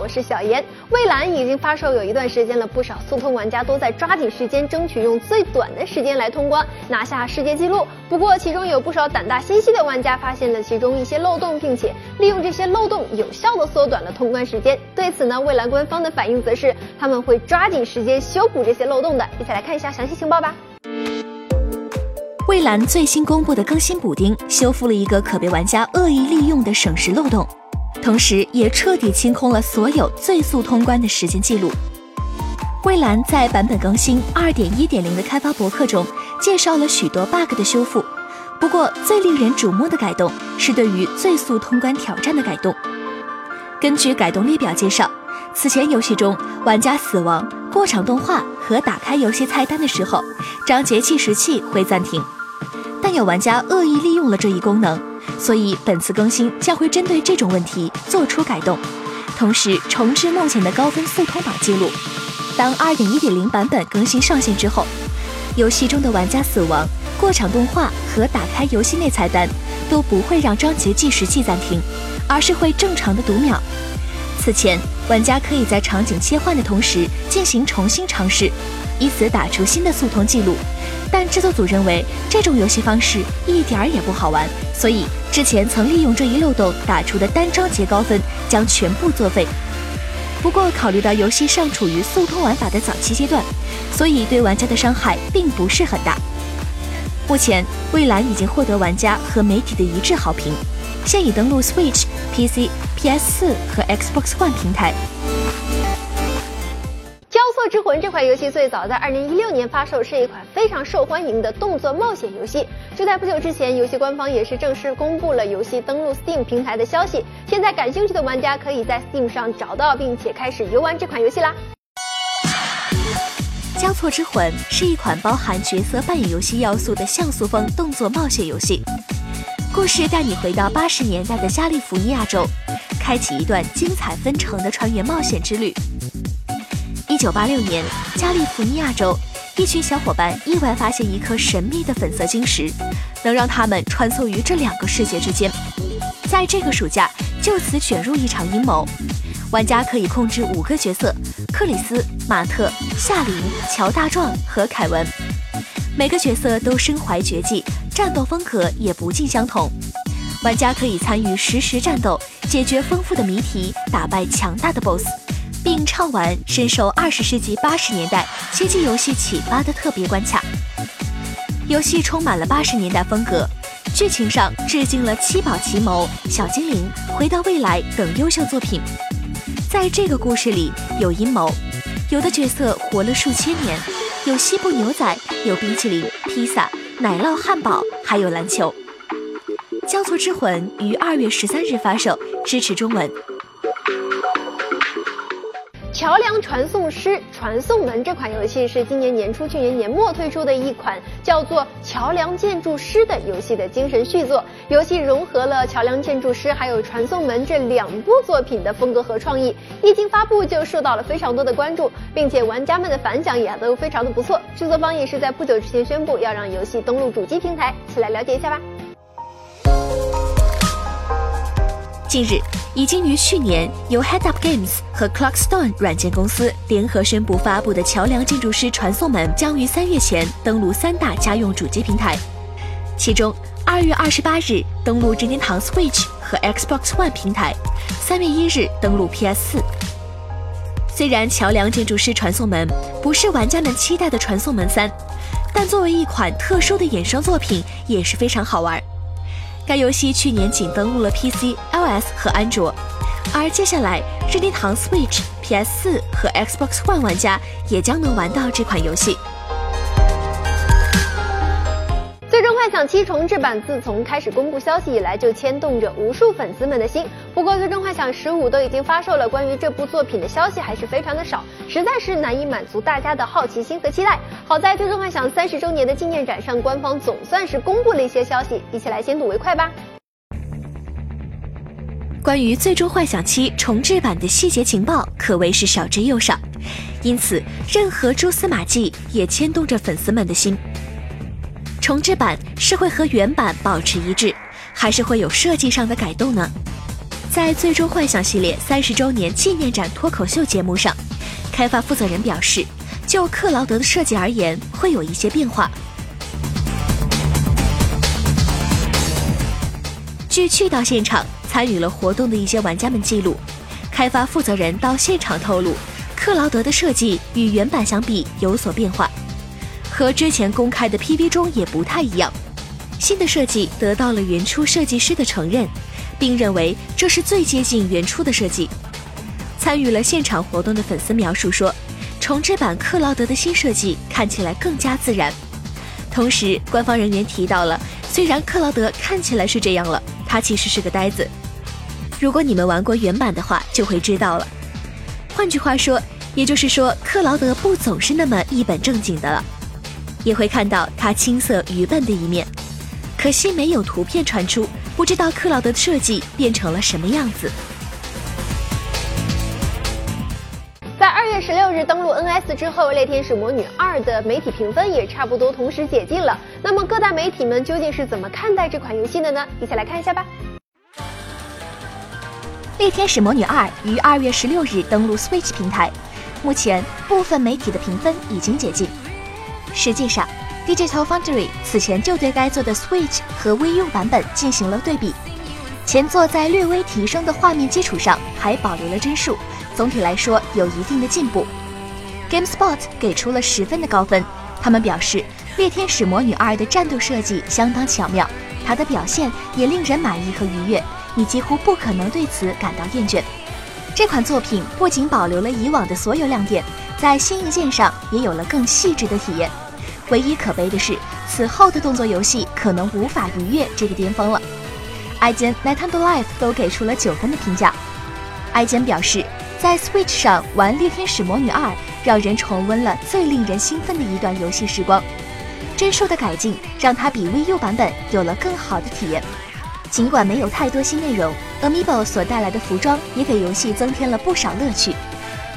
我是小严。蔚蓝已经发售有一段时间了，不少速通玩家都在抓紧时间，争取用最短的时间来通关，拿下世界纪录。不过，其中有不少胆大心细的玩家发现了其中一些漏洞，并且利用这些漏洞有效的缩短了通关时间。对此呢，蔚蓝官方的反应则是他们会抓紧时间修补这些漏洞的。一起来看一下详细情报吧。蔚蓝最新公布的更新补丁，修复了一个可被玩家恶意利用的省时漏洞。同时，也彻底清空了所有最速通关的时间记录。蔚蓝在版本更新2.1.0的开发博客中介绍了许多 bug 的修复，不过最令人瞩目的改动是对于最速通关挑战的改动。根据改动列表介绍，此前游戏中玩家死亡、过场动画和打开游戏菜单的时候，章节计时器会暂停，但有玩家恶意利用了这一功能。所以本次更新将会针对这种问题做出改动，同时重置目前的高分速通榜记录。当2.1.0版本更新上线之后，游戏中的玩家死亡、过场动画和打开游戏内菜单都不会让章节计时器暂停，而是会正常的读秒。此前，玩家可以在场景切换的同时进行重新尝试，以此打出新的速通记录。但制作组认为这种游戏方式一点儿也不好玩，所以之前曾利用这一漏洞打出的单章节高分将全部作废。不过，考虑到游戏尚处于速通玩法的早期阶段，所以对玩家的伤害并不是很大。目前，蔚蓝已经获得玩家和媒体的一致好评，现已登陆 Switch、PC、PS4 和 Xbox One 平台。《错之魂》这款游戏最早在二零一六年发售，是一款非常受欢迎的动作冒险游戏。就在不久之前，游戏官方也是正式公布了游戏登陆 Steam 平台的消息。现在感兴趣的玩家可以在 Steam 上找到，并且开始游玩这款游戏啦。《交错之魂》是一款包含角色扮演游戏要素的像素风动作冒险游戏，故事带你回到八十年代的加利福尼亚州，开启一段精彩纷呈的穿越冒险之旅。一九八六年，加利福尼亚州一群小伙伴意外发现一颗神秘的粉色晶石，能让他们穿梭于这两个世界之间。在这个暑假，就此卷入一场阴谋。玩家可以控制五个角色：克里斯、马特、夏琳、乔大壮和凯文。每个角色都身怀绝技，战斗风格也不尽相同。玩家可以参与实时战斗，解决丰富的谜题，打败强大的 BOSS。并唱完深受二十世纪八十年代街机游戏启发的特别关卡。游戏充满了八十年代风格，剧情上致敬了《七宝奇谋》《小精灵》《回到未来》等优秀作品。在这个故事里，有阴谋，有的角色活了数千年，有西部牛仔，有冰淇淋、披萨、奶酪汉堡，还有篮球。《交错之魂》于二月十三日发售，支持中文。桥梁传送师传送门这款游戏是今年年初、去年年末推出的一款叫做《桥梁建筑师》的游戏的精神续作。游戏融合了《桥梁建筑师》还有《传送门》这两部作品的风格和创意，一经发布就受到了非常多的关注，并且玩家们的反响也都非常的不错。制作方也是在不久之前宣布要让游戏登陆主机平台，一起来了解一下吧。近日，已经于去年由 Head Up Games 和 Clockstone 软件公司联合宣布发布的《桥梁建筑师传送门》将于三月前登陆三大家用主机平台，其中二月二十八日登陆任天堂 Switch 和 Xbox One 平台，三月一日登陆 PS 四。虽然《桥梁建筑师传送门》不是玩家们期待的《传送门三》，但作为一款特殊的衍生作品，也是非常好玩。该游戏去年仅登陆了 PC、iOS 和安卓，而接下来任天堂 Switch、PS4 和 Xbox One 玩家也将能玩到这款游戏。幻想七重置版自从开始公布消息以来，就牵动着无数粉丝们的心。不过，最终幻想十五都已经发售了，关于这部作品的消息还是非常的少，实在是难以满足大家的好奇心和期待。好在最终幻想三十周年的纪念展上，官方总算是公布了一些消息，一起来先睹为快吧。关于最终幻想七重置版的细节情报可谓是少之又少，因此任何蛛丝马迹也牵动着粉丝们的心。重置版是会和原版保持一致，还是会有设计上的改动呢？在《最终幻想》系列三十周年纪念展脱口秀节目上，开发负责人表示，就克劳德的设计而言，会有一些变化。据去到现场参与了活动的一些玩家们记录，开发负责人到现场透露，克劳德的设计与原版相比有所变化，和之前公开的 PV 中也不太一样。新的设计得到了原初设计师的承认。并认为这是最接近原初的设计。参与了现场活动的粉丝描述说，重置版克劳德的新设计看起来更加自然。同时，官方人员提到了，虽然克劳德看起来是这样了，他其实是个呆子。如果你们玩过原版的话，就会知道了。换句话说，也就是说，克劳德不总是那么一本正经的了，也会看到他青涩愚笨的一面。可惜没有图片传出。不知道克劳德的设计变成了什么样子。在二月十六日登陆 NS 之后，《猎天使魔女二》的媒体评分也差不多同时解禁了。那么各大媒体们究竟是怎么看待这款游戏的呢？一起来看一下吧。《猎天使魔女二》于二月十六日登陆 Switch 平台，目前部分媒体的评分已经解禁。实际上。Digital Foundry 此前就对该作的 Switch 和 Wii U 版本进行了对比，前作在略微提升的画面基础上还保留了帧数，总体来说有一定的进步。GameSpot 给出了十分的高分，他们表示《猎天使魔女二》的战斗设计相当巧妙，它的表现也令人满意和愉悦，你几乎不可能对此感到厌倦。这款作品不仅保留了以往的所有亮点，在新硬件上也有了更细致的体验。唯一可悲的是，此后的动作游戏可能无法逾越这个巅峰了。IGN、Nintendo Life 都给出了九分的评价。IGN 表示，在 Switch 上玩《猎天使魔女二》，让人重温了最令人兴奋的一段游戏时光。帧数的改进让它比 Wii U 版本有了更好的体验。尽管没有太多新内容，Amiibo 所带来的服装也给游戏增添了不少乐趣。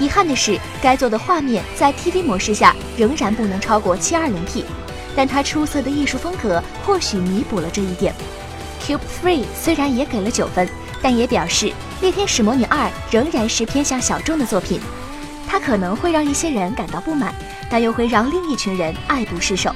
遗憾的是，该作的画面在 TV 模式下仍然不能超过 720P，但它出色的艺术风格或许弥补了这一点。Cube Three 虽然也给了九分，但也表示《猎天使魔女二》仍然是偏向小众的作品，它可能会让一些人感到不满，但又会让另一群人爱不释手。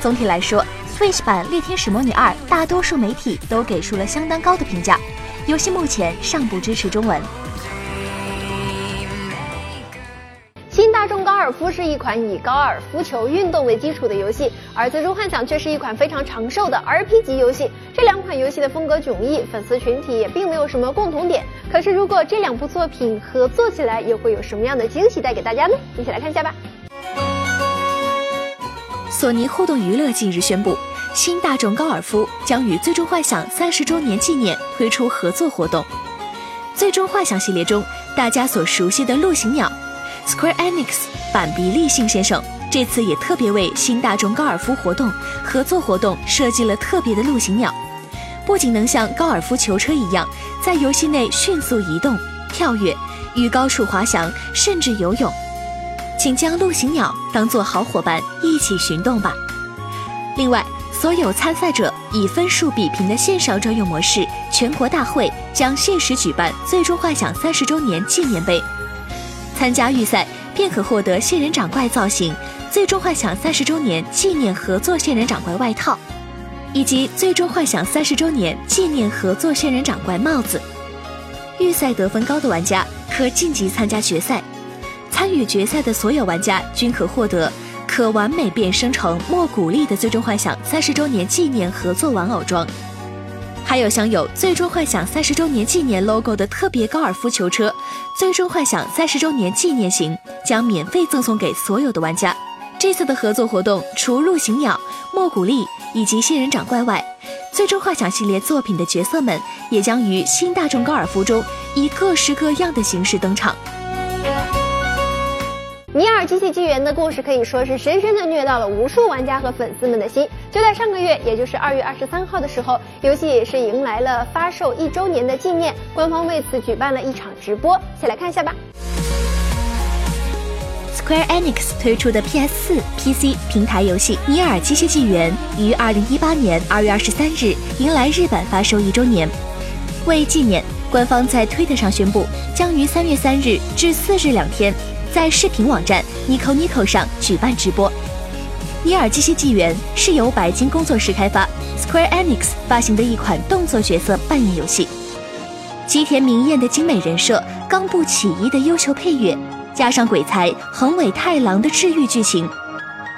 总体来说，Switch 版《猎天使魔女二》大多数媒体都给出了相当高的评价，游戏目前尚不支持中文。夫是一款以高尔夫球运动为基础的游戏，而《最终幻想》却是一款非常长寿的 RP 级游戏。这两款游戏的风格迥异，粉丝群体也并没有什么共同点。可是，如果这两部作品合作起来，又会有什么样的惊喜带给大家呢？一起来看一下吧。索尼互动娱乐近日宣布，新大众高尔夫将与《最终幻想》三十周年纪念推出合作活动。《最终幻想》系列中，大家所熟悉的陆行鸟。Square Enix 板比利信先生这次也特别为新大众高尔夫活动合作活动设计了特别的陆行鸟，不仅能像高尔夫球车一样在游戏内迅速移动、跳跃、与高处滑翔，甚至游泳，请将陆行鸟当做好伙伴一起行动吧。另外，所有参赛者以分数比拼的线上专用模式全国大会将限时举办最终幻想三十周年纪念杯。参加预赛便可获得仙人掌怪造型、最终幻想三十周年纪念合作仙人掌怪外套，以及最终幻想三十周年纪念合作仙人掌怪帽子。预赛得分高的玩家可晋级参加决赛，参与决赛的所有玩家均可获得可完美变身成莫古力的最终幻想三十周年纪念合作玩偶装。还有享有《最终幻想》三十周年纪念 logo 的特别高尔夫球车，《最终幻想》三十周年纪念型将免费赠送给所有的玩家。这次的合作活动，除陆行鸟、莫古力以及仙人掌怪外，《最终幻想》系列作品的角色们也将于新大众高尔夫中以各式各样的形式登场。《尼尔：机器纪元》的故事可以说是深深的虐到了无数玩家和粉丝们的心。就在上个月，也就是二月二十三号的时候，游戏也是迎来了发售一周年的纪念，官方为此举办了一场直播，一起来看一下吧。Square Enix 推出的 PS 四、PC 平台游戏《尼尔：机械纪元》于二零一八年二月二十三日迎来日版发售一周年，为纪念。官方在推特上宣布，将于三月三日至四日两天，在视频网站 Nico Nico 上举办直播。《尼尔：机械纪元》是由白金工作室开发，Square Enix 发行的一款动作角色扮演游戏。吉田明彦的精美人设、冈部起一的优秀配乐，加上鬼才横尾太郎的治愈剧情，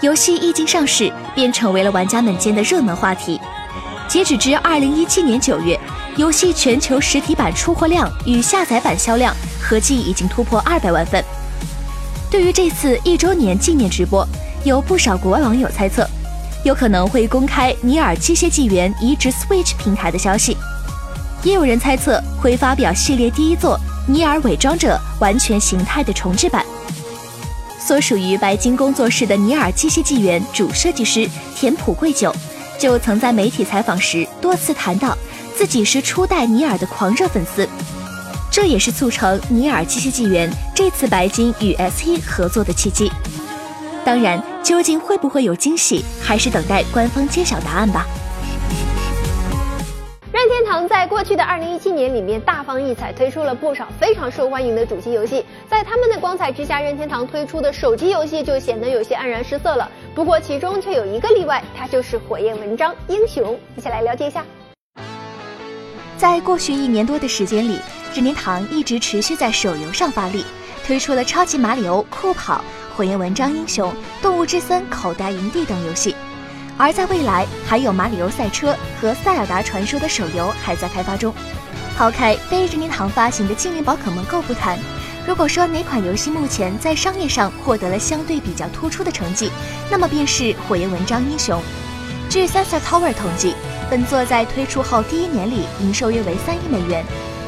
游戏一经上市便成为了玩家们间的热门话题。截止至二零一七年九月，游戏全球实体版出货量与下载版销量合计已经突破二百万份。对于这次一周年纪念直播，有不少国外网友猜测，有可能会公开《尼尔：机械纪元》移植 Switch 平台的消息，也有人猜测会发表系列第一作《尼尔：伪装者》完全形态的重置版。所属于白金工作室的《尼尔：机械纪元》主设计师田浦贵久，就曾在媒体采访时多次谈到自己是初代尼尔的狂热粉丝，这也是促成《尼尔：机械纪元》这次白金与 S.E 合作的契机。当然。究竟会不会有惊喜，还是等待官方揭晓答案吧。任天堂在过去的二零一七年里面大放异彩，推出了不少非常受欢迎的主机游戏。在他们的光彩之下，任天堂推出的手机游戏就显得有些黯然失色了。不过其中却有一个例外，它就是《火焰纹章英雄》。一起来了解一下。在过去一年多的时间里，任天堂一直持续在手游上发力，推出了《超级马里奥酷跑》。火焰纹章英雄、动物之森口袋营地等游戏，而在未来还有马里奥赛车和塞尔达传说的手游还在开发中。抛开非任天堂发行的精灵宝可梦 Go 不谈，如果说哪款游戏目前在商业上获得了相对比较突出的成绩，那么便是火焰纹章英雄。据 Sensor Tower 统计，本作在推出后第一年里营收约为三亿美元，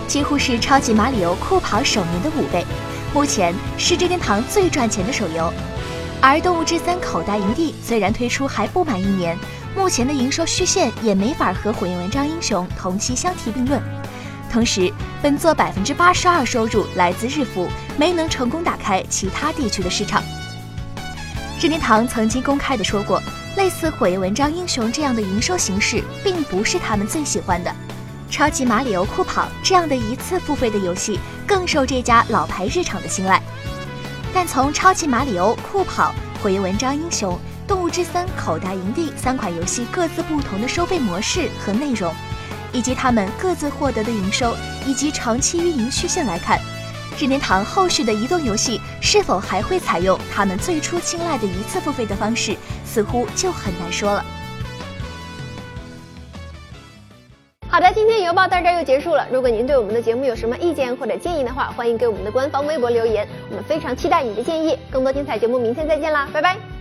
几乎是超级马里奥酷跑首年的五倍。目前是任天堂最赚钱的手游，而《动物之森口袋营地》虽然推出还不满一年，目前的营收曲线也没法和《火焰文章英雄》同期相提并论。同时，本作百分之八十二收入来自日服，没能成功打开其他地区的市场。任天堂曾经公开的说过，类似《火焰文章英雄》这样的营收形式，并不是他们最喜欢的。超级马里奥酷跑这样的一次付费的游戏更受这家老牌日厂的青睐，但从超级马里奥酷跑、火焰文章英雄、动物之森口袋营地三款游戏各自不同的收费模式和内容，以及他们各自获得的营收以及长期运营曲线来看，任天堂后续的移动游戏是否还会采用他们最初青睐的一次付费的方式，似乎就很难说了。邮报到这儿又结束了。如果您对我们的节目有什么意见或者建议的话，欢迎给我们的官方微博留言，我们非常期待你的建议。更多精彩节目，明天再见啦，拜拜。